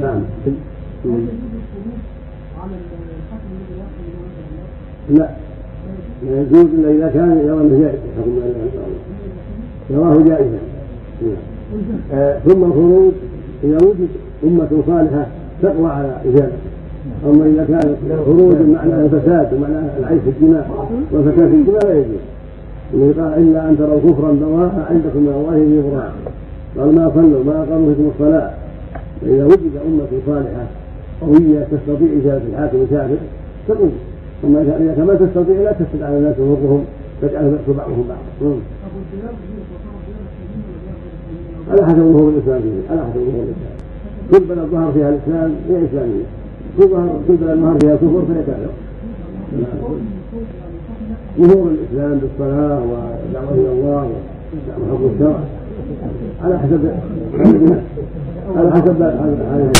نعم لا. لا. يجوز إلا إذا كان يرى أنه جائز. حكم يراه جائزا. آه ثم الخروج. إذا وجد أمة صالحة تقوى على اجابته أما إذا كان خروج معناه الفساد ومعناه العيش في الدماء والفساد في الدماء لا يجوز. قال إلا أن تروا كفرا بواحا عندكم من الله ذي برهان قال ما صلوا ما اقاموا فيكم الصلاة. فاذا وجد أمة صالحة قوية تستطيع اجابه الحاكم الكافر تقوم. أما اذا كان ما تستطيع لا تفسد على الناس وفرهم تجعلهم يقتل بعضهم بعضا. على حسب ظهور الإسلام. فيه على حسب ظهور الإسلام. كل بلد ظهر فيها الإسلام هي إسلامية. كل كل بلد ظهر فيها كفر فهي كافر ظهور الإسلام بالصلاة والدعوه إلى الله وحكم الشرع. على حسب على حسب